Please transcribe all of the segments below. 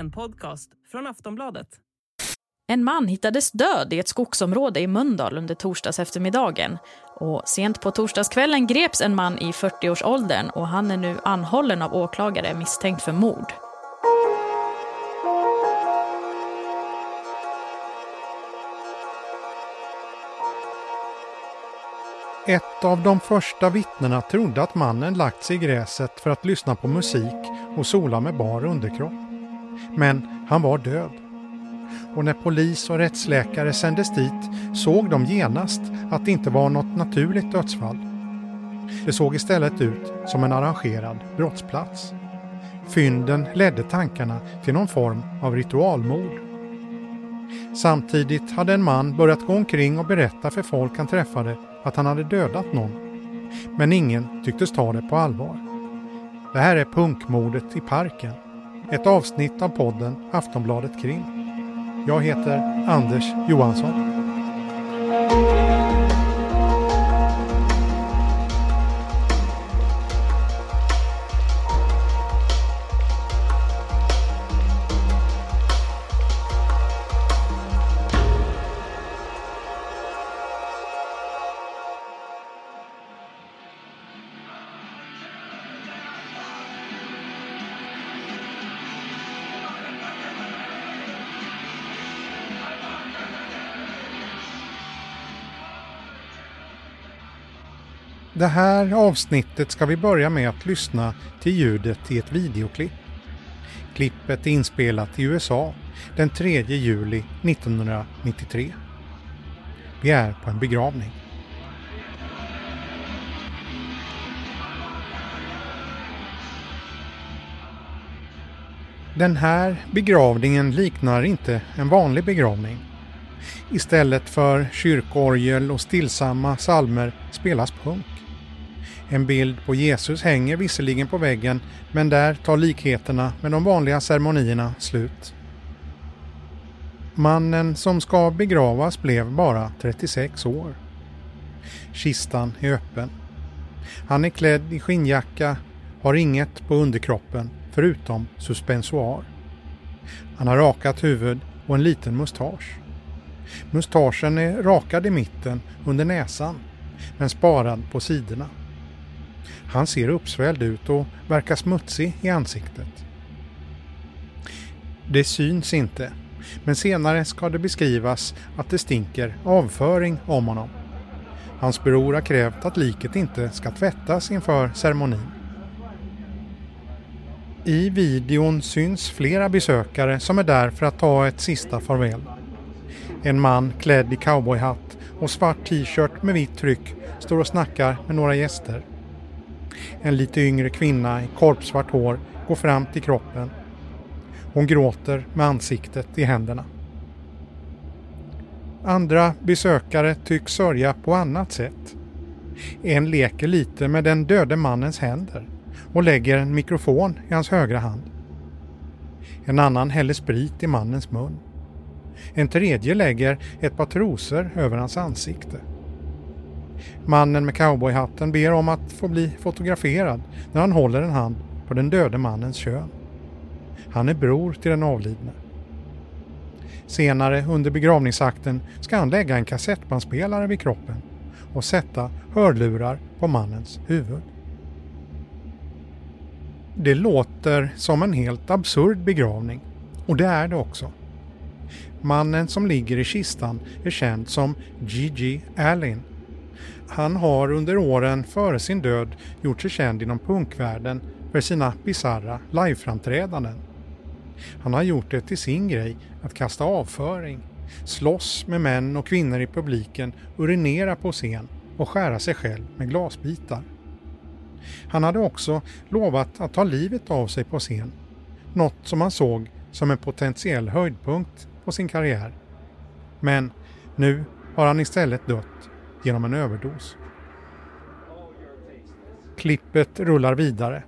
En podcast från Aftonbladet. En man hittades död i ett skogsområde i Mölndal under torsdags eftermiddagen. Och sent på torsdagskvällen greps en man i 40-årsåldern och han är nu anhållen av åklagare misstänkt för mord. Ett av de första vittnena trodde att mannen lagt sig i gräset för att lyssna på musik och sola med bar underkropp. Men han var död. Och när polis och rättsläkare sändes dit såg de genast att det inte var något naturligt dödsfall. Det såg istället ut som en arrangerad brottsplats. Fynden ledde tankarna till någon form av ritualmord. Samtidigt hade en man börjat gå omkring och berätta för folk han träffade att han hade dödat någon. Men ingen tycktes ta det på allvar. Det här är punkmordet i parken. Ett avsnitt av podden Aftonbladet Krim. Jag heter Anders Johansson. Det här avsnittet ska vi börja med att lyssna till ljudet i ett videoklipp. Klippet är inspelat i USA den 3 juli 1993. Vi är på en begravning. Den här begravningen liknar inte en vanlig begravning. Istället för kyrkorgel och stillsamma salmer spelas punk. En bild på Jesus hänger visserligen på väggen men där tar likheterna med de vanliga ceremonierna slut. Mannen som ska begravas blev bara 36 år. Kistan är öppen. Han är klädd i skinnjacka, har inget på underkroppen förutom suspensoar. Han har rakat huvud och en liten mustasch. Mustaschen är rakad i mitten under näsan men sparad på sidorna. Han ser uppsvälld ut och verkar smutsig i ansiktet. Det syns inte, men senare ska det beskrivas att det stinker avföring om honom. Hans bror har krävt att liket inte ska tvättas inför ceremonin. I videon syns flera besökare som är där för att ta ett sista farväl. En man klädd i cowboyhatt och svart t-shirt med vitt tryck står och snackar med några gäster. En lite yngre kvinna i korpsvart hår går fram till kroppen. Hon gråter med ansiktet i händerna. Andra besökare tycks sörja på annat sätt. En leker lite med den döde mannens händer och lägger en mikrofon i hans högra hand. En annan häller sprit i mannens mun. En tredje lägger ett par trosor över hans ansikte. Mannen med cowboyhatten ber om att få bli fotograferad när han håller en hand på den döde mannens kön. Han är bror till den avlidne. Senare under begravningsakten ska han lägga en kassettbandspelare vid kroppen och sätta hörlurar på mannens huvud. Det låter som en helt absurd begravning och det är det också. Mannen som ligger i kistan är känd som Gigi Allen. Han har under åren före sin död gjort sig känd inom punkvärlden för sina bisarra liveframträdanden. Han har gjort det till sin grej att kasta avföring, slåss med män och kvinnor i publiken, urinera på scen och skära sig själv med glasbitar. Han hade också lovat att ta livet av sig på scen, något som han såg som en potentiell höjdpunkt på sin karriär. Men nu har han istället dött genom en överdos. Klippet rullar vidare.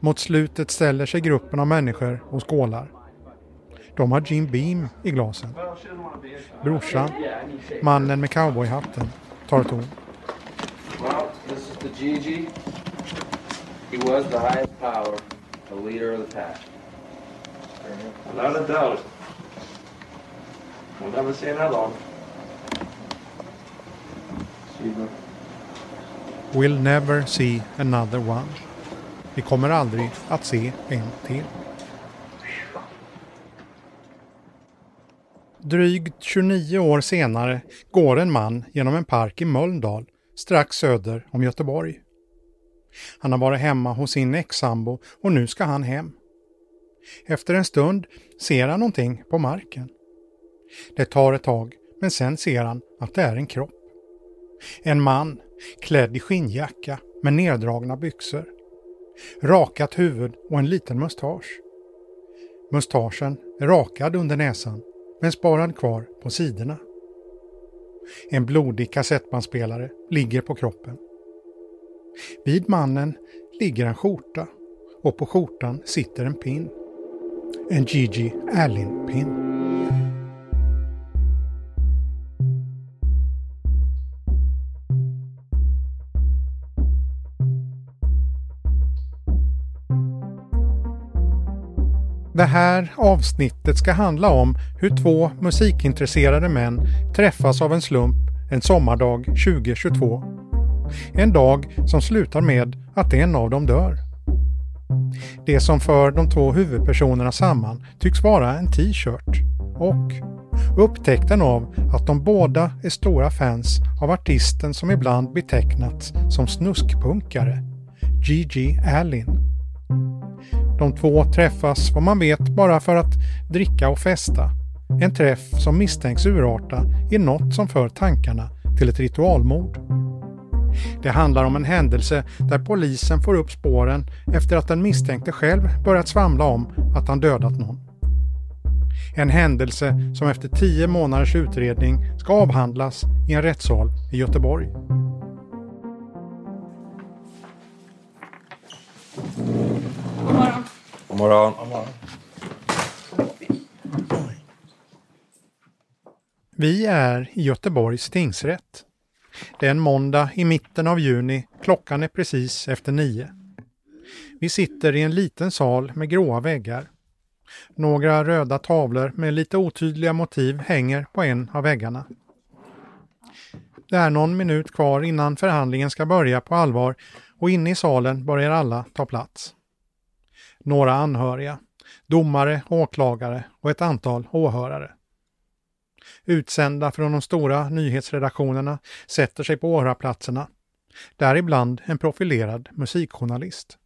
Mot slutet ställer sig gruppen av människor och skålar. De har Jim Beam i glasen. Brorsan, mannen med cowboyhatten, tar ton. Well, this is the Gigi. He was the highest power, the leader of the pack. Without a doubt. We'll never see another one. We'll never see another one. Vi kommer aldrig att se en till. Drygt 29 år senare går en man genom en park i Mölndal strax söder om Göteborg. Han har varit hemma hos sin ex-sambo och nu ska han hem. Efter en stund ser han någonting på marken. Det tar ett tag, men sen ser han att det är en kropp. En man klädd i skinnjacka med neddragna byxor. Rakat huvud och en liten mustasch. Mustaschen är rakad under näsan men sparad kvar på sidorna. En blodig kassettbandspelare ligger på kroppen. Vid mannen ligger en skjorta och på skjortan sitter en pin. En Gigi Allen-pin. Det här avsnittet ska handla om hur två musikintresserade män träffas av en slump en sommardag 2022. En dag som slutar med att en av dem dör. Det som för de två huvudpersonerna samman tycks vara en t-shirt och upptäckten av att de båda är stora fans av artisten som ibland betecknats som snuskpunkare, Gigi Allin. De två träffas vad man vet bara för att dricka och festa. En träff som misstänks urarta i något som för tankarna till ett ritualmord. Det handlar om en händelse där polisen får upp spåren efter att den misstänkte själv börjat svamla om att han dödat någon. En händelse som efter tio månaders utredning ska avhandlas i en rättssal i Göteborg. God morgon. Vi är i Göteborgs tingsrätt. Det är en måndag i mitten av juni, klockan är precis efter nio. Vi sitter i en liten sal med gråa väggar. Några röda tavlor med lite otydliga motiv hänger på en av väggarna. Det är någon minut kvar innan förhandlingen ska börja på allvar och inne i salen börjar alla ta plats. Några anhöriga, domare, åklagare och ett antal åhörare. Utsända från de stora nyhetsredaktionerna sätter sig på åhörarplatserna. Däribland en profilerad musikjournalist.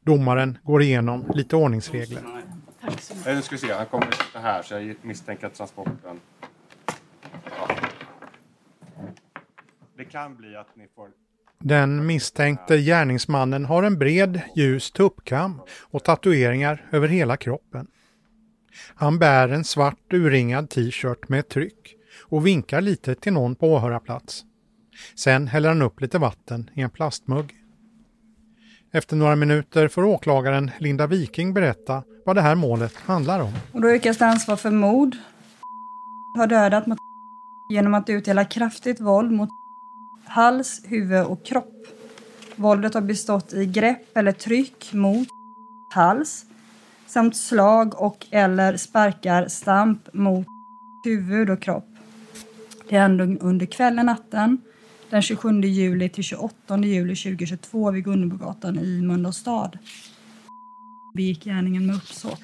Domaren går igenom lite ordningsregler. Nu ska vi se, han kommer sitta här så jag misstänker att transporten... Ja. Det kan bli att ni får... Den misstänkte gärningsmannen har en bred ljus tuppkam och tatueringar över hela kroppen. Han bär en svart urringad t-shirt med ett tryck och vinkar lite till någon på åhörarplats. Sen häller han upp lite vatten i en plastmugg. Efter några minuter får åklagaren Linda Viking berätta vad det här målet handlar om. Och då yrkas det ansvar för mord. Har dödat mot genom att utdela kraftigt våld mot hals, huvud och kropp. Våldet har bestått i grepp eller tryck mot hals samt slag och eller sparkar, stamp mot huvud och kropp. Det hände under kvällen, natten, den 27 juli till 28 juli 2022 vid Gunnebogatan i Mölndals stad. Begick gärningen med uppsåt.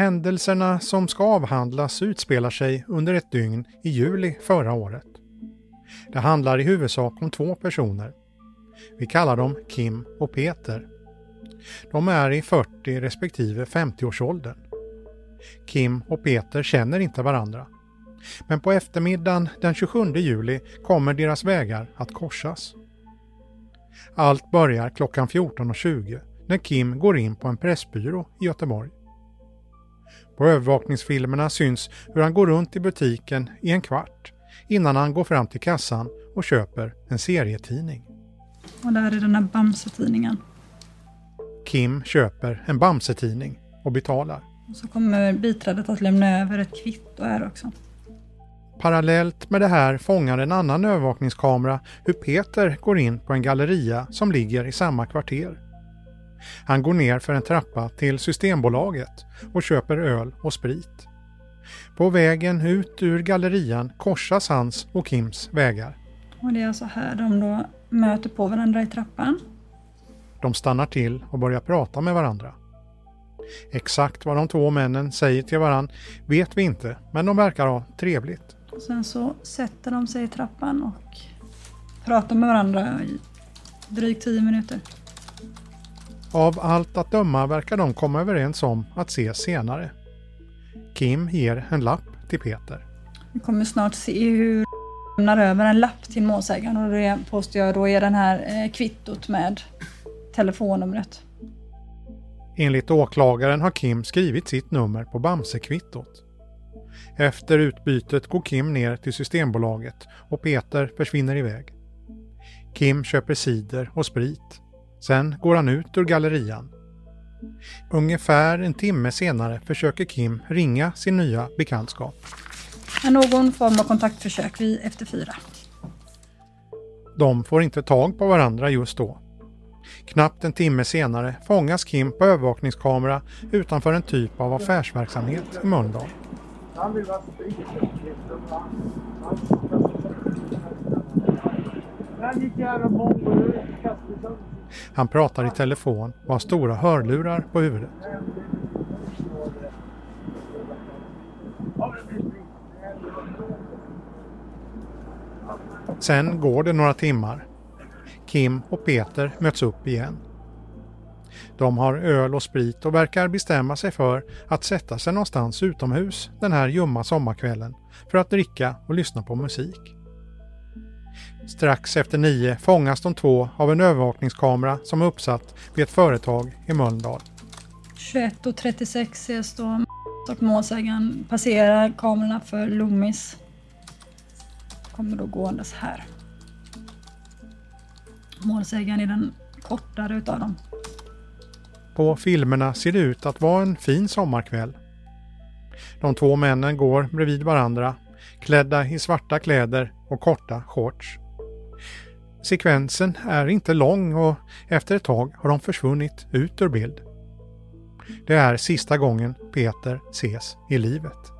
Händelserna som ska avhandlas utspelar sig under ett dygn i juli förra året. Det handlar i huvudsak om två personer. Vi kallar dem Kim och Peter. De är i 40 respektive 50-årsåldern. Kim och Peter känner inte varandra. Men på eftermiddagen den 27 juli kommer deras vägar att korsas. Allt börjar klockan 14.20 när Kim går in på en pressbyrå i Göteborg. På övervakningsfilmerna syns hur han går runt i butiken i en kvart innan han går fram till kassan och köper en serietidning. Och där är den här Bamse-tidningen. Kim köper en Bamse-tidning och betalar. Och så kommer biträdet att lämna över ett kvitto här också. Parallellt med det här fångar en annan övervakningskamera hur Peter går in på en galleria som ligger i samma kvarter. Han går ner för en trappa till Systembolaget och köper öl och sprit. På vägen ut ur gallerian korsas hans och Kims vägar. Och det är alltså här de då möter på varandra i trappan. De stannar till och börjar prata med varandra. Exakt vad de två männen säger till varandra vet vi inte, men de verkar ha trevligt. Och sen så sätter de sig i trappan och pratar med varandra i drygt tio minuter. Av allt att döma verkar de komma överens om att ses senare. Kim ger en lapp till Peter. Vi kommer snart se hur lämnar över en lapp till målsägaren och det påstår jag då är den här eh, kvittot med telefonnumret. Enligt åklagaren har Kim skrivit sitt nummer på Bamsekvittot. Efter utbytet går Kim ner till Systembolaget och Peter försvinner iväg. Kim köper cider och sprit. Sen går han ut ur gallerian. Ungefär en timme senare försöker Kim ringa sin nya bekantskap. Någon form av kontaktförsök vid efter fyra. De får inte tag på varandra just då. Knappt en timme senare fångas Kim på övervakningskamera utanför en typ av affärsverksamhet i Mölndal. Han pratar i telefon och har stora hörlurar på huvudet. Sen går det några timmar. Kim och Peter möts upp igen. De har öl och sprit och verkar bestämma sig för att sätta sig någonstans utomhus den här ljumma sommarkvällen för att dricka och lyssna på musik. Strax efter nio fångas de två av en övervakningskamera som är uppsatt vid ett företag i Mölndal. 21.36 ses då och målsägaren passerar kamerorna för Loomis. Kommer då gåendes här. Målsägaren är den kortare utav dem. På filmerna ser det ut att vara en fin sommarkväll. De två männen går bredvid varandra, klädda i svarta kläder och korta shorts. Sekvensen är inte lång och efter ett tag har de försvunnit ut ur bild. Det är sista gången Peter ses i livet.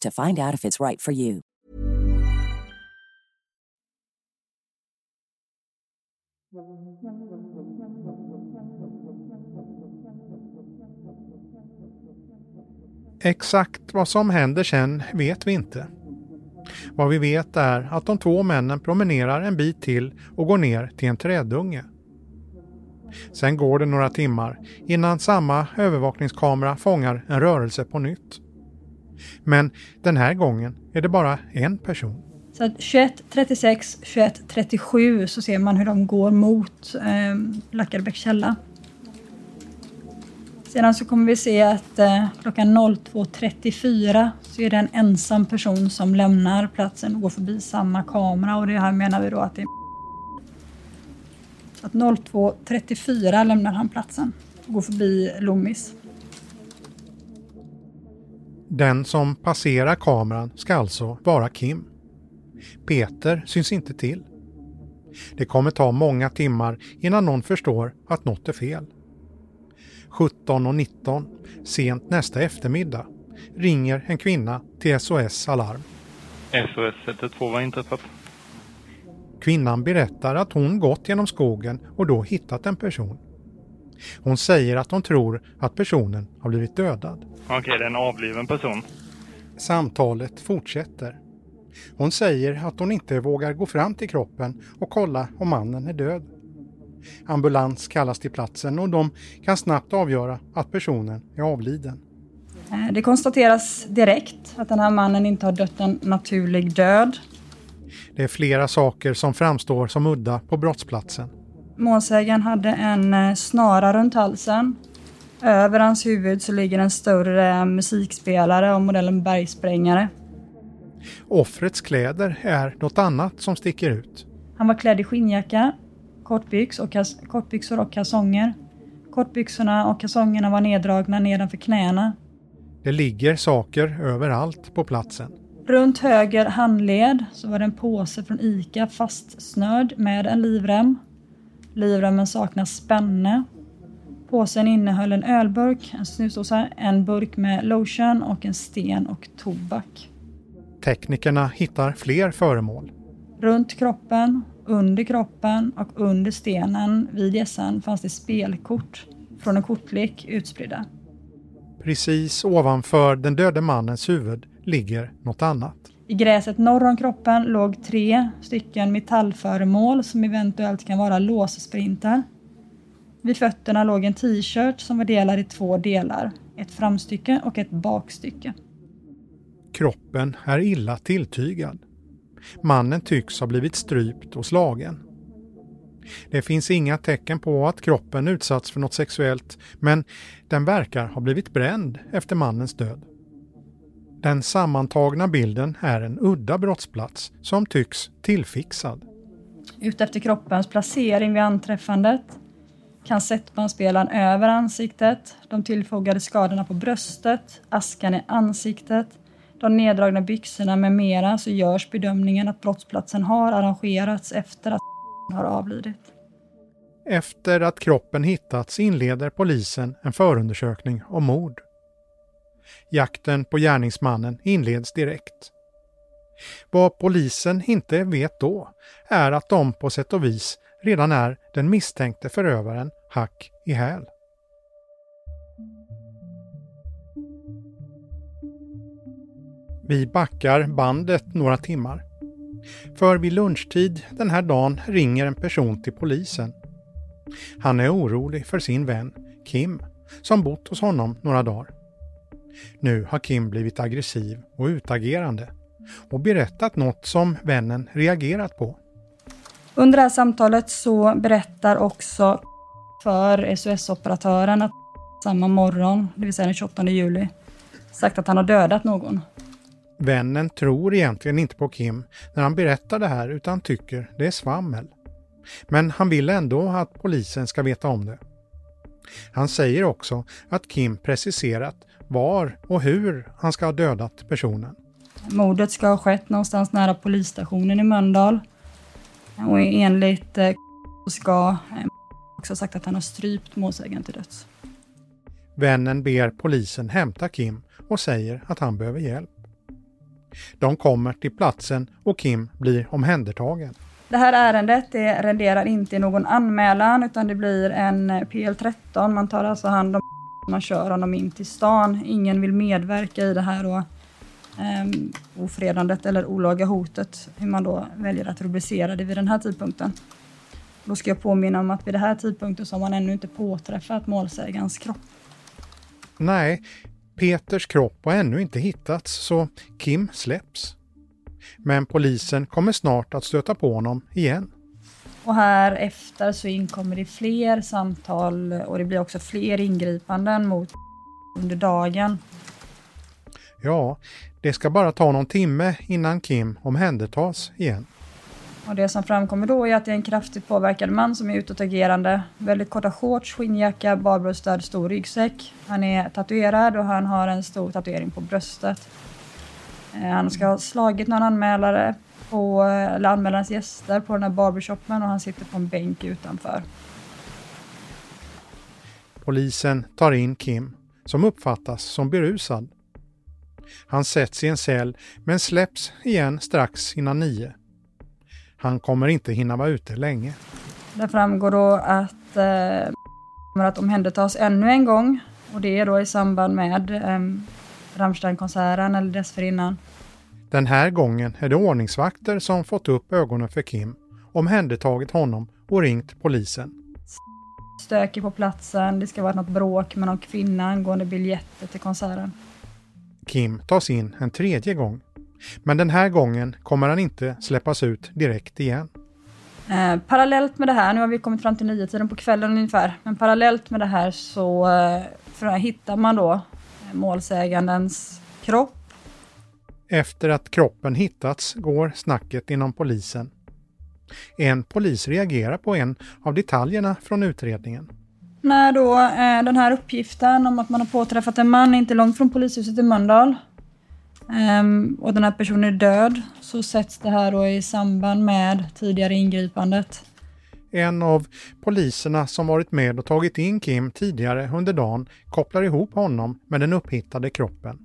to find out if it's right for you. Exakt vad som händer sen vet vi inte. Vad vi vet är att de två männen promenerar en bit till och går ner till en trädunge. Sen går det några timmar innan samma övervakningskamera fångar en rörelse på nytt. Men den här gången är det bara en person. Så 21.36, 21.37 så ser man hur de går mot eh, Lackarbäcks källa. Sedan så kommer vi se att eh, klockan 02.34 så är det en ensam person som lämnar platsen och går förbi samma kamera och det här menar vi då att det är så att 02.34 lämnar han platsen och går förbi Loomis. Den som passerar kameran ska alltså vara Kim. Peter syns inte till. Det kommer ta många timmar innan någon förstår att något är fel. 17.19, sent nästa eftermiddag, ringer en kvinna till SOS Alarm. SOS 112 har inträffat. Kvinnan berättar att hon gått genom skogen och då hittat en person. Hon säger att hon tror att personen har blivit dödad. Okej, det är en avliven person. Samtalet fortsätter. Hon säger att hon inte vågar gå fram till kroppen och kolla om mannen är död. Ambulans kallas till platsen och de kan snabbt avgöra att personen är avliden. Eh, Det konstateras direkt att den här mannen inte har dött en naturlig död. Det är flera saker som framstår som udda på brottsplatsen. Målsägaren hade en eh, snara runt halsen. Över hans huvud så ligger en större musikspelare av modellen bergsprängare. Offrets kläder är något annat som sticker ut. Han var klädd i skinnjacka, kortbyx och kortbyxor och kalsonger. Kortbyxorna och kalsongerna var neddragna nedanför knäna. Det ligger saker överallt på platsen. Runt höger handled så var det en påse från ICA fastsnörd med en livrem. Livremmen saknar spänne. Påsen innehöll en ölburk, en snusdosa, en burk med lotion och en sten och tobak. Teknikerna hittar fler föremål. Runt kroppen, under kroppen och under stenen vid gässan fanns det spelkort från en kortlek utspridda. Precis ovanför den döde mannens huvud ligger något annat. I gräset norr om kroppen låg tre stycken metallföremål som eventuellt kan vara låssprintar. Vid fötterna låg en t-shirt som var delad i två delar, ett framstycke och ett bakstycke. Kroppen är illa tilltygad. Mannen tycks ha blivit strypt och slagen. Det finns inga tecken på att kroppen utsatts för något sexuellt, men den verkar ha blivit bränd efter mannens död. Den sammantagna bilden är en udda brottsplats som tycks tillfixad. Utefter kroppens placering vid anträffandet, kassettbandspelaren över ansiktet, de tillfogade skadorna på bröstet, askan i ansiktet, de neddragna byxorna med mera så görs bedömningen att brottsplatsen har arrangerats efter att har avlidit. Efter att kroppen hittats inleder polisen en förundersökning om mord. Jakten på gärningsmannen inleds direkt. Vad polisen inte vet då är att de på sätt och vis redan är den misstänkte förövaren hack i häl. Vi backar bandet några timmar. För vid lunchtid den här dagen ringer en person till polisen. Han är orolig för sin vän Kim som bott hos honom några dagar. Nu har Kim blivit aggressiv och utagerande och berättat något som vännen reagerat på. Under det här samtalet så berättar också för SOS-operatören att samma morgon, det vill säga den 28 juli, sagt att han har dödat någon. Vännen tror egentligen inte på Kim när han berättar det här utan tycker det är svammel. Men han vill ändå att polisen ska veta om det. Han säger också att Kim preciserat var och hur han ska ha dödat personen. Mordet ska ha skett någonstans nära polisstationen i Mölndal. Och enligt eh, ska eh, också sagt att han har strypt målsägaren till döds. Vännen ber polisen hämta Kim och säger att han behöver hjälp. De kommer till platsen och Kim blir omhändertagen. Det här ärendet det renderar inte i någon anmälan utan det blir en eh, PL13. Man tar alltså hand om man kör honom in till stan. Ingen vill medverka i det här då, um, ofredandet eller olaga hotet, hur man då väljer att rubricera det vid den här tidpunkten. Då ska jag påminna om att vid den här tidpunkten så har man ännu inte påträffat målsägarens kropp. Nej, Peters kropp har ännu inte hittats så Kim släpps. Men polisen kommer snart att stöta på honom igen. Och här efter så inkommer det fler samtal och det blir också fler ingripanden mot under dagen. Ja, det ska bara ta någon timme innan Kim omhändertas igen. Och det som framkommer då är att det är en kraftigt påverkad man som är utåtagerande. Väldigt korta shorts, skinnjacka, barbröstad, stor ryggsäck. Han är tatuerad och han har en stor tatuering på bröstet. Eh, Han ska ha slagit någon anmälare, på, eller anmälarens gäster på den här barbershopen och han sitter på en bänk utanför. Polisen tar in Kim, som uppfattas som berusad. Han sätts i en cell men släpps igen strax innan nio. Han kommer inte hinna vara ute länge. Där framgår då att eh, kommer att omhändertas ännu en gång och det är då i samband med eh, Rammstein-konserten eller dessförinnan. Den här gången är det ordningsvakter som fått upp ögonen för Kim, omhändertagit honom och ringt polisen. Stökig på platsen, det ska vara något bråk med någon kvinna angående biljetter till konserten. Kim tas in en tredje gång. Men den här gången kommer han inte släppas ut direkt igen. Eh, parallellt med det här, nu har vi kommit fram till nio tiden på kvällen ungefär, men parallellt med det här så eh, hittar man då eh, målsägandens kropp. Efter att kroppen hittats går snacket inom polisen. En polis reagerar på en av detaljerna från utredningen. När då eh, den här uppgiften om att man har påträffat en man inte långt från polishuset i Mölndal Um, och den här personen är död så sätts det här då i samband med tidigare ingripandet. En av poliserna som varit med och tagit in Kim tidigare under dagen kopplar ihop honom med den upphittade kroppen.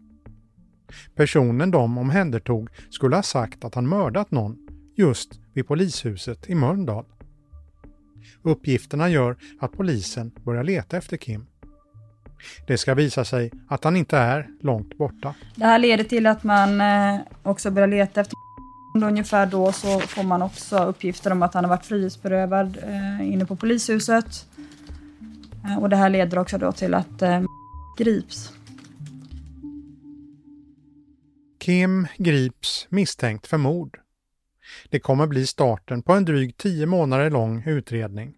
Personen de omhändertog skulle ha sagt att han mördat någon just vid polishuset i Mölndal. Uppgifterna gör att polisen börjar leta efter Kim. Det ska visa sig att han inte är långt borta. Det här leder till att man eh, också börjar leta efter Ungefär då så får man också uppgifter om att han har varit frihetsberövad eh, inne på polishuset. Eh, och det här leder också då till att grips. Kim grips misstänkt för mord. Det kommer bli starten på en drygt tio månader lång utredning.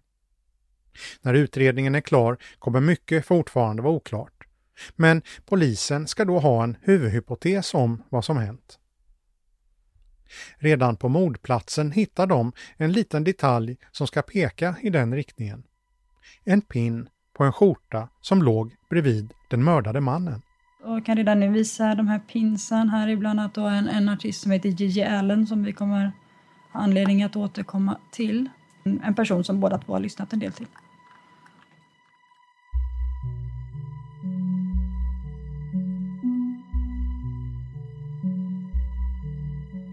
När utredningen är klar kommer mycket fortfarande vara oklart. Men polisen ska då ha en huvudhypotes om vad som hänt. Redan på mordplatsen hittar de en liten detalj som ska peka i den riktningen. En pin på en skjorta som låg bredvid den mördade mannen. Jag kan redan nu visa de här pinsen här är bland annat då en, en artist som heter Gigi Allen som vi kommer ha anledning att återkomma till. En person som båda två har lyssnat en del till.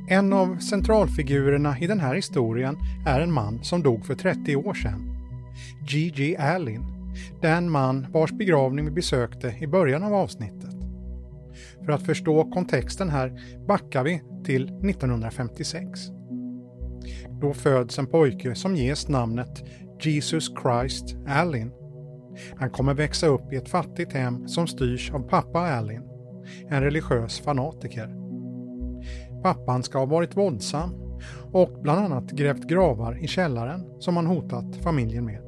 En av centralfigurerna i den här historien är en man som dog för 30 år sedan. Gigi Allen, den man vars begravning vi besökte i början av avsnittet. För att förstå kontexten här backar vi till 1956. Då föds en pojke som ges namnet Jesus Christ Allen. Han kommer växa upp i ett fattigt hem som styrs av pappa Allen, en religiös fanatiker. Pappan ska ha varit våldsam och bland annat grävt gravar i källaren som han hotat familjen med.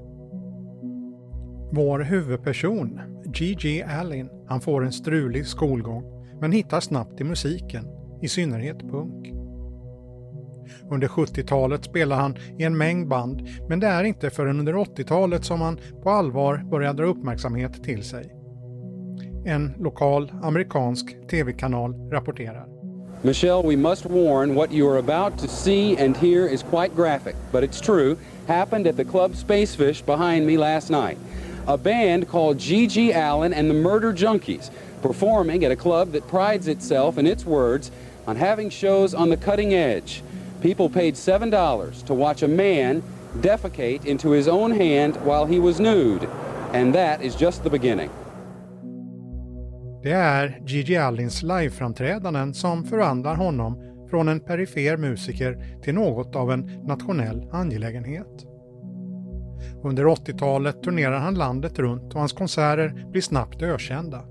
Vår huvudperson, G.G. Allen, han får en strulig skolgång men hittar snabbt i musiken, i synnerhet punk. Under 70-talet spelar han i en mängd band men det är inte förrän under 80-talet som han på allvar börjar dra uppmärksamhet till sig. En lokal amerikansk tv-kanal rapporterar. Michelle, we must warn what you are about to see and hear is quite graphic, but it's true. Happened at the Club Spacefish behind me last night. A band called G.G. Allen and the Murder Junkies performing at a club that prides itself, in its words, on having shows on the cutting edge. People paid $7 to watch a man defecate into his own hand while he was nude. And that is just the beginning. Det är Gigi Allins liveframträdanden som förvandlar honom från en perifer musiker till något av en nationell angelägenhet. Under 80-talet turnerar han landet runt och hans konserter blir snabbt ökända.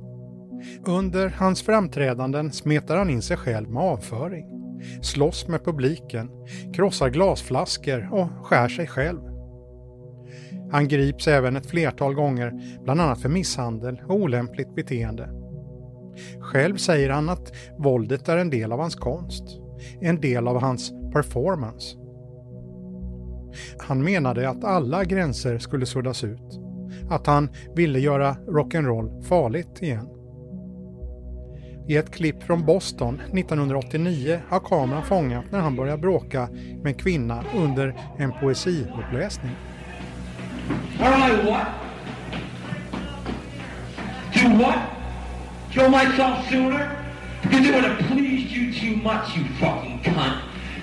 Under hans framträdanden smetar han in sig själv med avföring, slåss med publiken, krossar glasflaskor och skär sig själv. Han grips även ett flertal gånger, bland annat för misshandel och olämpligt beteende. Själv säger han att våldet är en del av hans konst, en del av hans performance. Han menade att alla gränser skulle suddas ut, att han ville göra rock'n'roll farligt igen. I ett klipp från Boston 1989 har kameran fångat när han börjar bråka med en kvinna under en poesiuppläsning. Am I what? Do what? Kill myself sooner? Because it would have pleased you too much, you fucking cunt.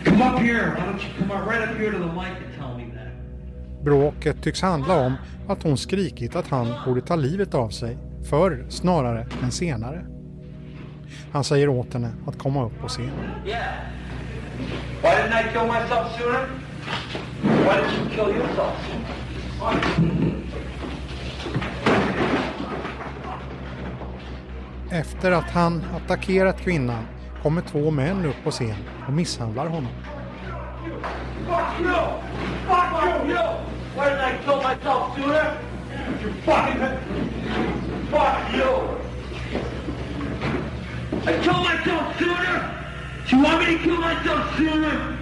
Come up here. Why don't you come up right up here to the mic and tell me that? Bråket tycks handla om att hon skrikit att han borde ta livet av sig, förr snarare än senare. Han säger åt henne att komma upp på scen. Yeah. Why didn't I kill myself sooner? Why didn't you kill yourself? Efter att han attackerat kvinnan kommer två män upp på scen och misshandlar honom. Fuck you! Fuck you! Why didn't I kill myself sooner? You fucking... Fuck you! I killed myself sooner? Do you want me to kill myself sooner?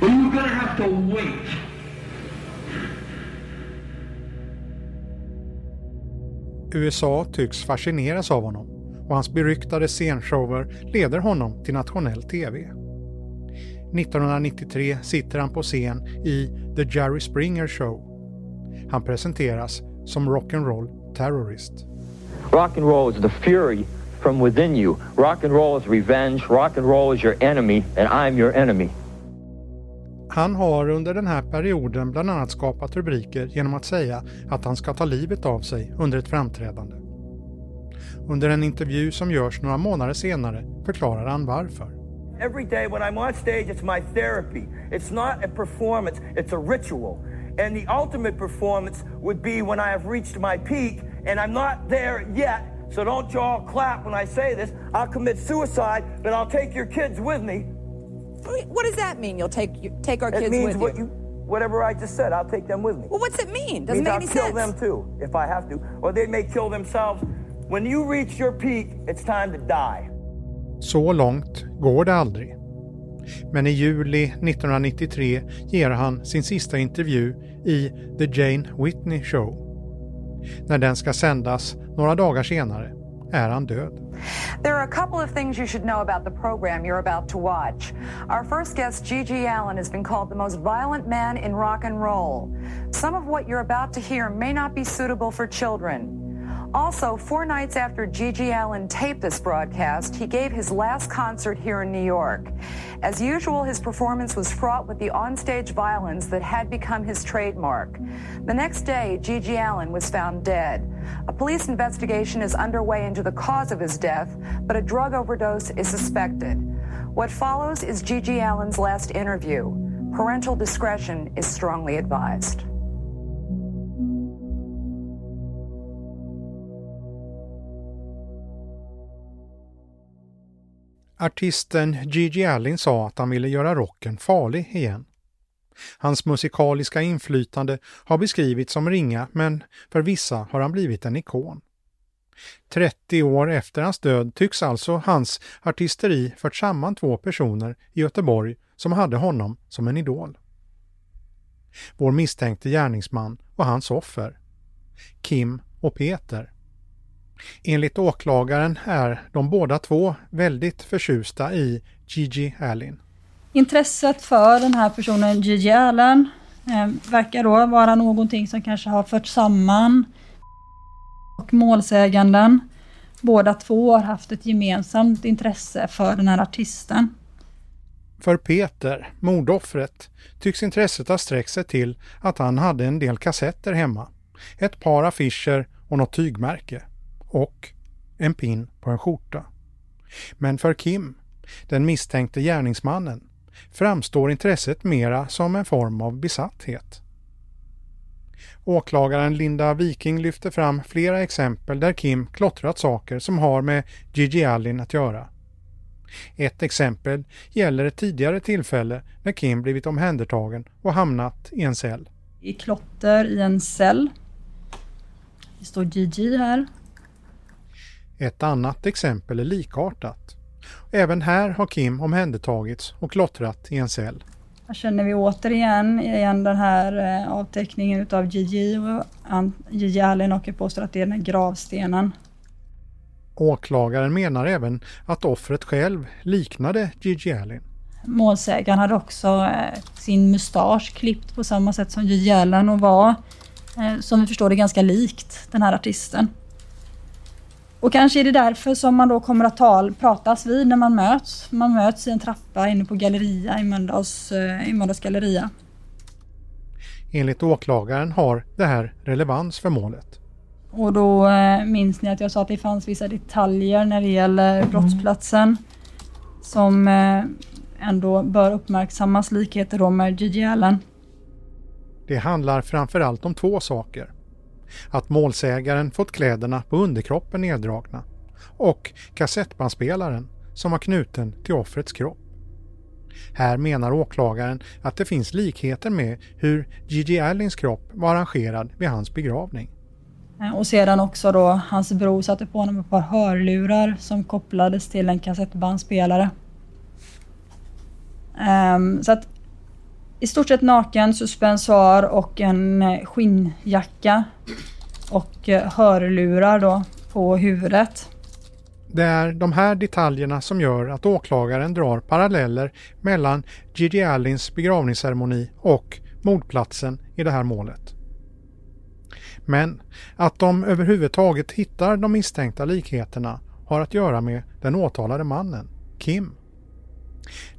Or you gonna have to wait? USA tycks fascineras av honom och hans beryktade scenshower leder honom till nationell TV. 1993 sitter han på scen i The Jerry Springer Show. Han presenteras som rock'n'roll terrorist. Rock and roll is the fury from within you. Rock and roll is revenge. Rock and roll is your enemy, and I'm your enemy. Han har under den här perioden bland annat skapat rubriker genom att säga att han ska ta livet av sig under ett framträdande. Under en intervju som görs några månader senare förklarar han varför. Every day when I'm on stage, it's my therapy. It's not a performance, it's a ritual. And the ultimate performance would be when I have reached my peak, and I'm not there yet. So don't you all clap when I say this. I'll commit suicide, but I'll take your kids with me. What does that mean? You'll take you, take our it kids means with what you. Whatever I just said, I'll take them with me. Well, what's it mean? Doesn't means make I'll any kill sense. them too, if I have to. Or they may kill themselves. When you reach your peak, it's time to die. Så långt går det aldrig. Men i juli 1993 ger han sin sista intervju i The Jane Whitney Show. När den ska sändas några dagar senare är han död. There are a couple of things you should know about the program you're about to watch. Our first guest, Gigi Allen, has been called the most violent man in rock and roll. Some of what you're about to hear may not be suitable for children. Also, four nights after Gigi Allen taped this broadcast, he gave his last concert here in New York. As usual, his performance was fraught with the onstage violence that had become his trademark. The next day, Gigi Allen was found dead. A police investigation is underway into the cause of his death, but a drug overdose is suspected. What follows is Gigi Allen's last interview. Parental discretion is strongly advised. Artisten Gigi Allen sa att han ville göra rocken farlig igen. Hans musikaliska inflytande har beskrivits som ringa, men för vissa har han blivit en ikon. 30 år efter hans död tycks alltså hans artisteri fört samman två personer i Göteborg som hade honom som en idol. Vår misstänkte gärningsman och hans offer. Kim och Peter. Enligt åklagaren är de båda två väldigt förtjusta i Gigi Allen. Intresset för den här personen, Gigi Allen, eh, verkar då vara någonting som kanske har fört samman och målsäganden. Båda två har haft ett gemensamt intresse för den här artisten. För Peter, mordoffret, tycks intresset ha sträckt sig till att han hade en del kassetter hemma, ett par affischer och något tygmärke och en pin på en skjorta. Men för Kim, den misstänkte gärningsmannen, framstår intresset mera som en form av besatthet. Åklagaren Linda Viking lyfter fram flera exempel där Kim klottrat saker som har med Gigi Allin att göra. Ett exempel gäller ett tidigare tillfälle när Kim blivit omhändertagen och hamnat i en cell. I klotter i en cell. Det står Gigi här. Ett annat exempel är likartat. Även här har Kim omhändertagits och klottrat i en cell. Här känner vi återigen igen den här eh, avteckningen utav Gigi och Gigi Allen och påstår att det är den här gravstenen. Åklagaren menar även att offret själv liknade Gigi Allen. Målsägaren hade också eh, sin mustasch klippt på samma sätt som Gigi Allen och var, eh, som vi förstår det, ganska likt den här artisten. Och kanske är det därför som man då kommer att tal, pratas vid när man möts. Man möts i en trappa inne på Galleria i Mölndals, eh, i Mölndals galleria. Enligt åklagaren har det här relevans för målet. Och då eh, minns ni att jag sa att det fanns vissa detaljer när det gäller brottsplatsen som eh, ändå bör uppmärksammas, likheter då med Gigi Allen. Det handlar framförallt om två saker. Att målsägaren fått kläderna på underkroppen neddragna och kassettbandspelaren som var knuten till offrets kropp. Här menar åklagaren att det finns likheter med hur Gigi Allins kropp var arrangerad vid hans begravning. Eh, och sedan också då hans bror satte på honom ett par hörlurar som kopplades till en kassettbandspelare. Um, så att i stort sett naken, suspensoar och en eh, skinnjacka och eh, hörlurar då på huvudet. Det är de här detaljerna som gör att åklagaren drar paralleller mellan Gigi Allins begravningsceremoni och mordplatsen i det här målet. Men att de överhuvudtaget hittar de misstänkta likheterna har att göra med den åtalade mannen, Kim.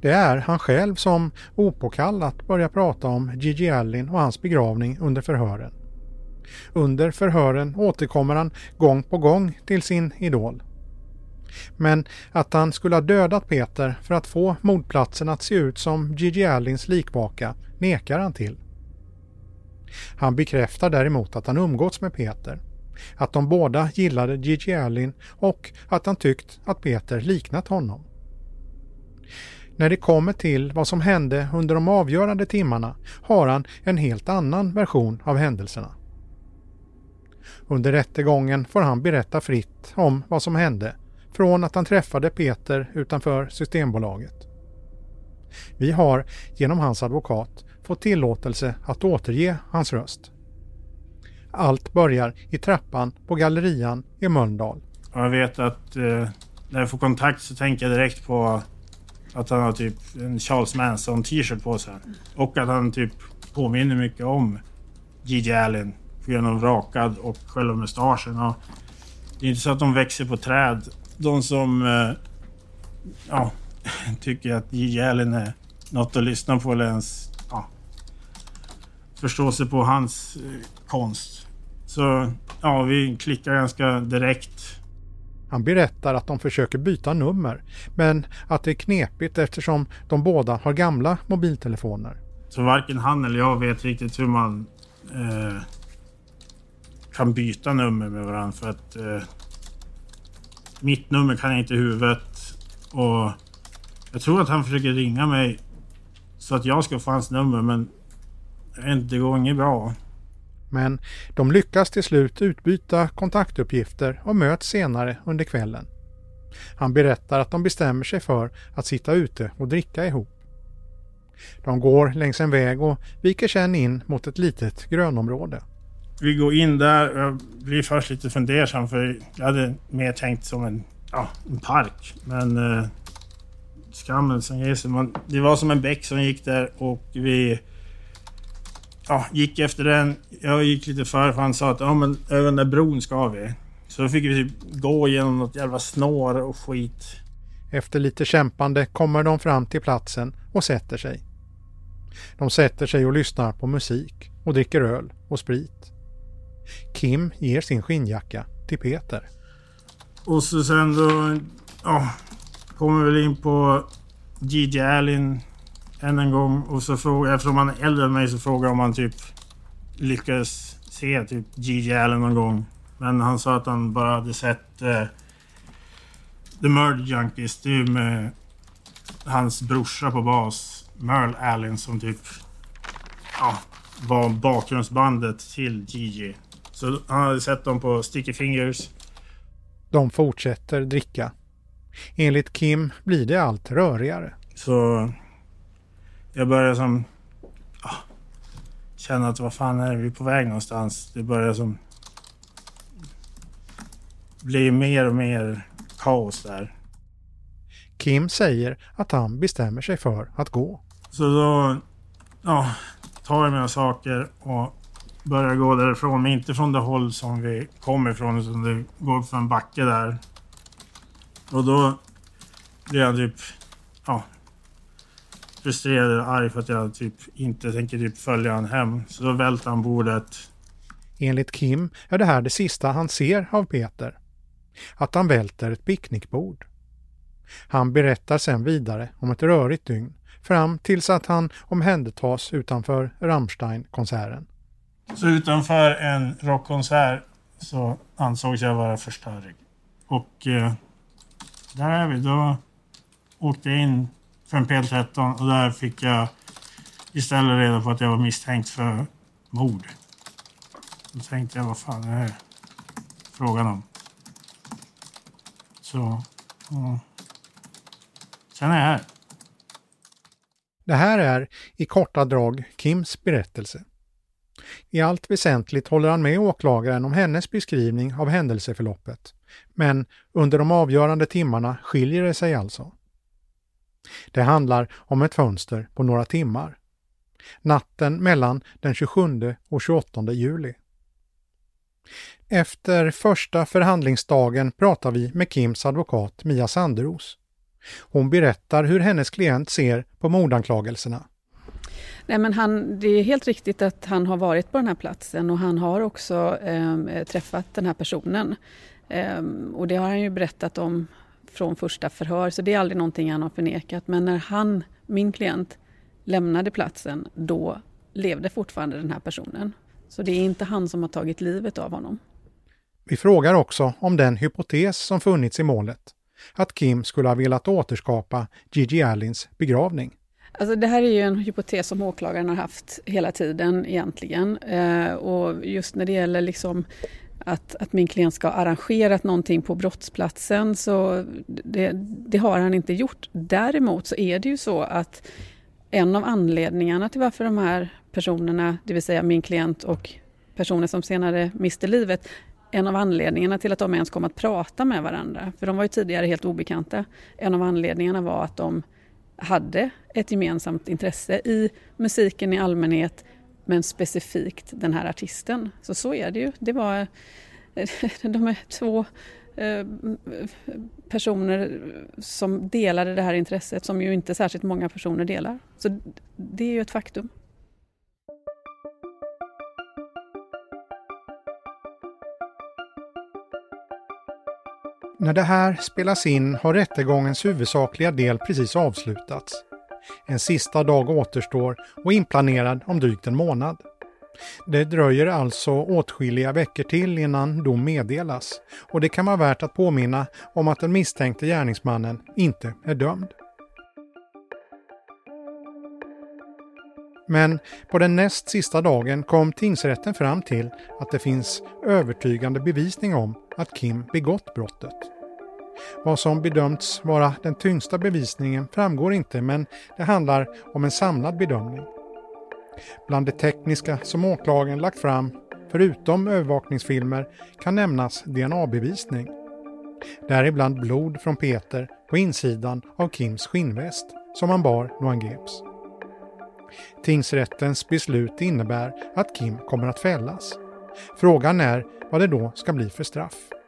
Det är han själv som opåkallat börjar prata om Gigi Allin och hans begravning under förhören. Under förhören återkommer han gång på gång till sin idol. Men att han skulle ha dödat Peter för att få mordplatsen att se ut som Gigi Allins likvaka nekar han till. Han bekräftar däremot att han umgåtts med Peter, att de båda gillade Gigi Allin och att han tyckt att Peter liknat honom. När det kommer till vad som hände under de avgörande timmarna har han en helt annan version av händelserna. Under rättegången får han berätta fritt om vad som hände från att han träffade Peter utanför Systembolaget. Vi har genom hans advokat fått tillåtelse att återge hans röst. Allt börjar i trappan på gallerian i Mölndal. Jag vet att eh, när jag får kontakt så tänker jag direkt på att han har typ en Charles Manson t-shirt på sig. Och att han typ påminner mycket om Gigi Allen på grund av rakad och själva mustaschen. Och det är inte så att de växer på träd. De som eh, ja, tycker att Gigi Allen är något att lyssna på eller ens ja, förstå sig på hans eh, konst. Så ja, vi klickar ganska direkt. Han berättar att de försöker byta nummer men att det är knepigt eftersom de båda har gamla mobiltelefoner. Så varken han eller jag vet riktigt hur man eh, kan byta nummer med varandra för att eh, mitt nummer kan jag inte i huvudet och jag tror att han försöker ringa mig så att jag ska få hans nummer men det går inget bra. Men de lyckas till slut utbyta kontaktuppgifter och möts senare under kvällen. Han berättar att de bestämmer sig för att sitta ute och dricka ihop. De går längs en väg och viker sedan in mot ett litet grönområde. Vi går in där och jag blir först lite fundersam för jag hade mer tänkt som en, ja, en park. Men eh, skammen som ger sig. Man, det var som en bäck som gick där och vi ja, gick efter den. Jag gick lite före för han sa att ja, men över den där bron ska vi. Så då fick vi typ gå genom något jävla snår och skit. Efter lite kämpande kommer de fram till platsen och sätter sig. De sätter sig och lyssnar på musik och dricker öl och sprit. Kim ger sin skinnjacka till Peter. Och så sen då... Ja, kommer vi in på Gigi Allen än en gång. Och så frågar, eftersom han är äldre än mig så frågar jag om han typ lyckades se typ Gigi Allen någon gång. Men han sa att han bara hade sett eh, The Murder Junkies. Det är med hans brorsa på bas, Merle Allen, som typ ja, var bakgrundsbandet till Gigi. Så han hade sett dem på Sticky Fingers. De fortsätter dricka. Enligt Kim blir det allt rörigare. Så jag börjar som ja, känna att vad fan är vi på väg någonstans? Det börjar som bli mer och mer kaos där. Kim säger att han bestämmer sig för att gå. Så då ja, tar jag mina saker och börjar gå därifrån. Men inte från det håll som vi kom ifrån utan det går för en backe där. Och då blir jag typ ja, frustrerad och arg för att jag typ inte tänker typ följa han hem. Så då välter han bordet. Enligt Kim är det här det sista han ser av Peter. Att han välter ett picknickbord. Han berättar sen vidare om ett rörigt dygn fram tills att han omhändertas utanför Rammstein-konserten. Så utanför en rockkonsert så ansågs jag vara för störig. Och eh, där är vi. Då åkte jag in för en PL13 och där fick jag istället reda på att jag var misstänkt för mord. Då tänkte jag, vad fan är det frågan om? Så, ja. Sen är jag här. Det här är i korta drag Kims berättelse. I allt väsentligt håller han med åklagaren om hennes beskrivning av händelseförloppet. Men under de avgörande timmarna skiljer det sig alltså. Det handlar om ett fönster på några timmar. Natten mellan den 27 och 28 juli. Efter första förhandlingsdagen pratar vi med Kims advokat Mia Sanderos. Hon berättar hur hennes klient ser på mordanklagelserna. Nej, men han, det är helt riktigt att han har varit på den här platsen och han har också eh, träffat den här personen. Eh, och det har han ju berättat om från första förhör, så det är aldrig någonting han har förnekat. Men när han, min klient, lämnade platsen, då levde fortfarande den här personen. Så det är inte han som har tagit livet av honom. Vi frågar också om den hypotes som funnits i målet, att Kim skulle ha velat återskapa Gigi Allins begravning. Alltså det här är ju en hypotes som åklagaren har haft hela tiden egentligen. Eh, och just när det gäller liksom att, att min klient ska ha arrangerat någonting på brottsplatsen så det, det, har han inte gjort. Däremot så är det ju så att en av anledningarna till varför de här personerna, det vill säga min klient och personer som senare miste livet, en av anledningarna till att de ens kom att prata med varandra, för de var ju tidigare helt obekanta, en av anledningarna var att de hade ett gemensamt intresse i musiken i allmänhet men specifikt den här artisten. Så så är det ju. Det var, eh, de är två eh, personer som delade det här intresset som ju inte särskilt många personer delar. Så det är ju ett faktum. När det här spelas in har rättegångens huvudsakliga del precis avslutats. En sista dag återstår och inplanerad om drygt en månad. Det dröjer alltså åtskilliga veckor till innan dom meddelas och det kan vara värt att påminna om att den misstänkte gärningsmannen inte är dömd. Men på den näst sista dagen kom tingsrätten fram till att det finns övertygande bevisning om att Kim begått brottet. Vad som bedömts vara den tyngsta bevisningen framgår inte men det handlar om en samlad bedömning. Bland det tekniska som åklagaren lagt fram, förutom övervakningsfilmer, kan nämnas DNA-bevisning. Däribland blod från Peter på insidan av Kims skinnväst som han bar då han greps. Tingsrättens beslut innebär att Kim kommer att fällas. Frågan är vad det då ska bli för straff.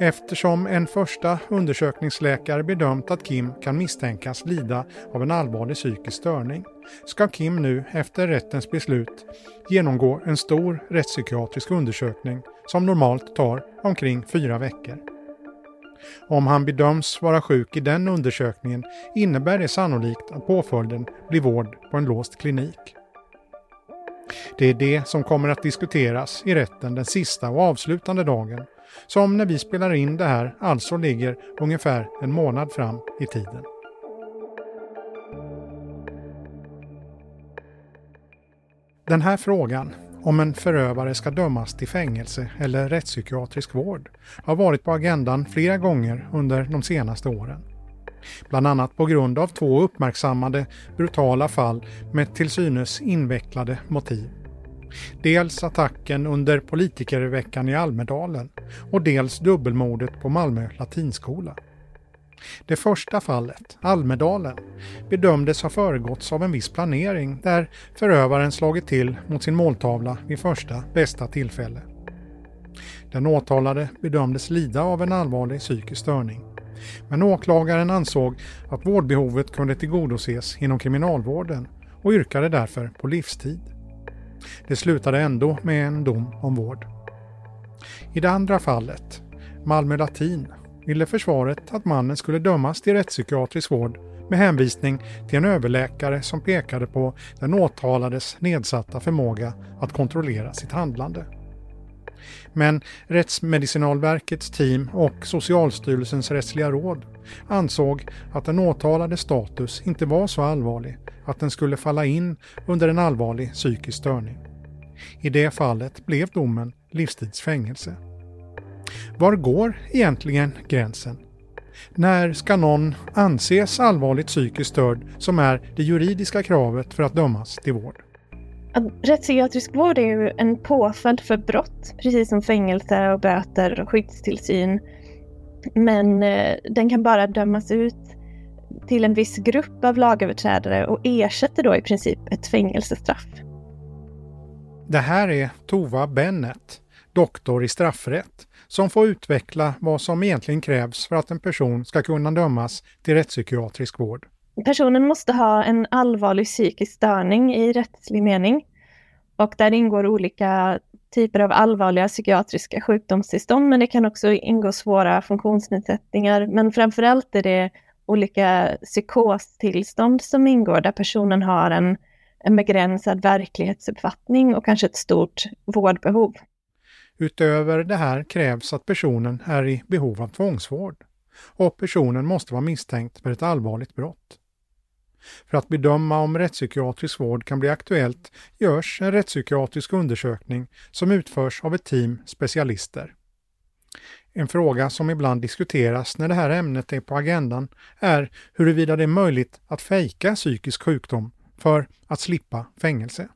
Eftersom en första undersökningsläkare bedömt att Kim kan misstänkas lida av en allvarlig psykisk störning ska Kim nu efter rättens beslut genomgå en stor rättspsykiatrisk undersökning som normalt tar omkring fyra veckor. Om han bedöms vara sjuk i den undersökningen innebär det sannolikt att påföljden blir vård på en låst klinik. Det är det som kommer att diskuteras i rätten den sista och avslutande dagen som när vi spelar in det här alltså ligger ungefär en månad fram i tiden. Den här frågan, om en förövare ska dömas till fängelse eller rättspsykiatrisk vård, har varit på agendan flera gånger under de senaste åren. Bland annat på grund av två uppmärksammade brutala fall med till synes invecklade motiv. Dels attacken under politikerveckan i Almedalen och dels dubbelmordet på Malmö latinskola. Det första fallet, Almedalen, bedömdes ha föregåtts av en viss planering där förövaren slagit till mot sin måltavla vid första bästa tillfälle. Den åtalade bedömdes lida av en allvarlig psykisk störning. Men åklagaren ansåg att vårdbehovet kunde tillgodoses inom kriminalvården och yrkade därför på livstid. Det slutade ändå med en dom om vård. I det andra fallet, Malmö Latin, ville försvaret att mannen skulle dömas till rättspsykiatrisk vård med hänvisning till en överläkare som pekade på den åtalades nedsatta förmåga att kontrollera sitt handlande. Men Rättsmedicinalverkets team och Socialstyrelsens rättsliga råd ansåg att den åtalades status inte var så allvarlig att den skulle falla in under en allvarlig psykisk störning. I det fallet blev domen livstidsfängelse. Var går egentligen gränsen? När ska någon anses allvarligt psykiskt störd som är det juridiska kravet för att dömas till vård? Rättspsykiatrisk vård är ju en påföljd för brott, precis som fängelse och böter och skyddstillsyn. Men eh, den kan bara dömas ut till en viss grupp av lagöverträdare och ersätter då i princip ett fängelsestraff. Det här är Tova Bennett, doktor i straffrätt, som får utveckla vad som egentligen krävs för att en person ska kunna dömas till rättspsykiatrisk vård. Personen måste ha en allvarlig psykisk störning i rättslig mening. Och där ingår olika typer av allvarliga psykiatriska sjukdomstillstånd, men det kan också ingå svåra funktionsnedsättningar. Men framförallt är det olika psykostillstånd som ingår, där personen har en, en begränsad verklighetsuppfattning och kanske ett stort vårdbehov. Utöver det här krävs att personen är i behov av tvångsvård och personen måste vara misstänkt för ett allvarligt brott. För att bedöma om rättspsykiatrisk vård kan bli aktuellt görs en rättspsykiatrisk undersökning som utförs av ett team specialister. En fråga som ibland diskuteras när det här ämnet är på agendan är huruvida det är möjligt att fejka psykisk sjukdom för att slippa fängelse.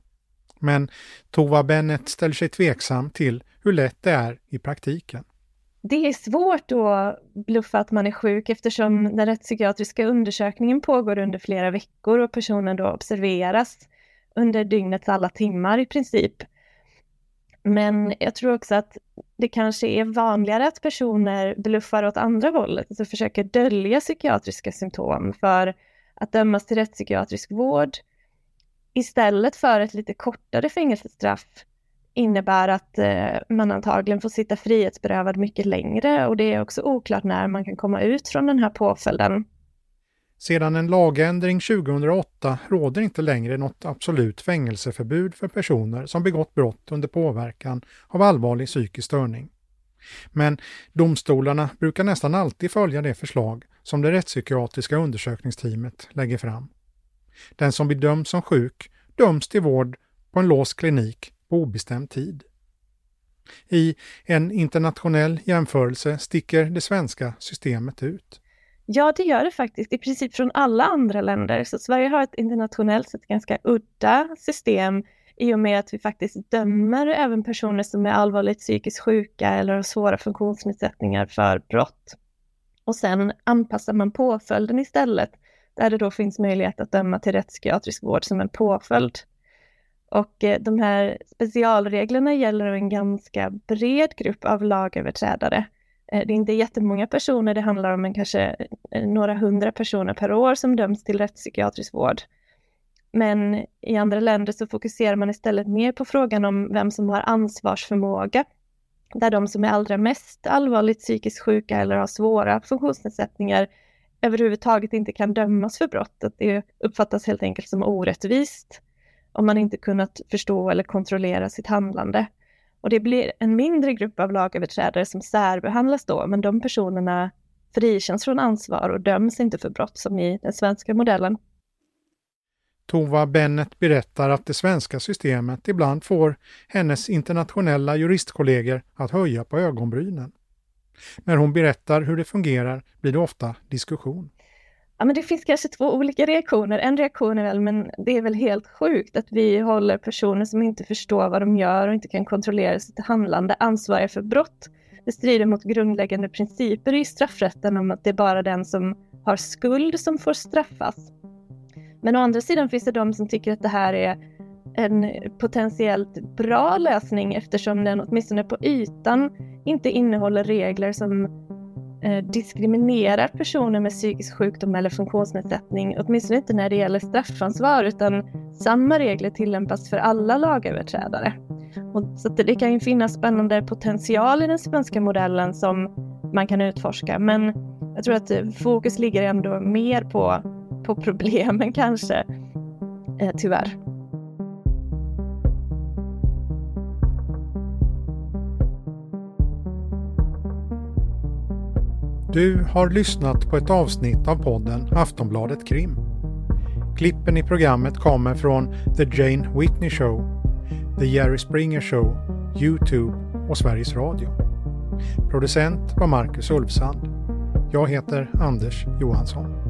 Men Tova Bennett ställer sig tveksam till hur lätt det är i praktiken. Det är svårt att bluffa att man är sjuk eftersom den rättspsykiatriska undersökningen pågår under flera veckor och personen då observeras under dygnets alla timmar i princip. Men jag tror också att det kanske är vanligare att personer bluffar åt andra hållet, alltså försöker dölja psykiatriska symptom för att dömas till rättspsykiatrisk vård istället för ett lite kortare fängelsestraff innebär att eh, man antagligen får sitta frihetsberövad mycket längre och det är också oklart när man kan komma ut från den här påföljden. Sedan en lagändring 2008 råder inte längre något absolut fängelseförbud för personer som begått brott under påverkan av allvarlig psykisk störning. Men domstolarna brukar nästan alltid följa det förslag som det rättspsykiatriska undersökningsteamet lägger fram. Den som bedöms som sjuk döms till vård på en låst klinik på obestämd tid. I en internationell jämförelse sticker det svenska systemet ut. Ja, det gör det faktiskt, i princip från alla andra länder. Så Sverige har ett internationellt sett ganska udda system i och med att vi faktiskt dömer även personer som är allvarligt psykiskt sjuka eller har svåra funktionsnedsättningar för brott. Och sen anpassar man påföljden istället, där det då finns möjlighet att döma till rättspsykiatrisk vård som en påföljd. Och eh, de här specialreglerna gäller en ganska bred grupp av lagöverträdare. Eh, det är inte jättemånga personer, det handlar om en kanske eh, några hundra personer per år som döms till rättspsykiatrisk vård. Men i andra länder så fokuserar man istället mer på frågan om vem som har ansvarsförmåga. Där de som är allra mest allvarligt psykiskt sjuka eller har svåra funktionsnedsättningar överhuvudtaget inte kan dömas för brottet. Det uppfattas helt enkelt som orättvist om man inte kunnat förstå eller kontrollera sitt handlande. Och det blir en mindre grupp av lagöverträdare som särbehandlas då, men de personerna frikänns från ansvar och döms inte för brott som i den svenska modellen. Tova Bennett berättar att det svenska systemet ibland får hennes internationella juristkollegor att höja på ögonbrynen. När hon berättar hur det fungerar blir det ofta diskussion ja, men det finns kanske två olika reaktioner. En reaktion är väl, men det är väl helt sjukt att vi håller personer som inte förstår vad de gör och inte kan kontrollera sitt handlande ansvariga för brott. Det strider mot grundläggande principer i straffrätten om att det är bara den som har skuld som får straffas. Men å andra sidan finns det de som tycker att det här är en potentiellt bra lösning eftersom den åtminstone på ytan inte innehåller regler som Eh, diskriminerar personer med psykisk sjukdom eller funktionsnedsättning, åtminstone inte när det gäller straffansvar, utan samma regler tillämpas för alla lagöverträdare. Och så det kan ju finnas spännande potential i den svenska modellen som man kan utforska, men jag tror att eh, fokus ligger ändå mer på, på problemen kanske, eh, tyvärr. Du har lyssnat på ett avsnitt av podden Aftonbladet Krim. Klippen i programmet kommer från The Jane Whitney Show, The Jerry Springer Show, Youtube och Sveriges Radio. Producent var Marcus Ulfsand. Jag heter Anders Johansson.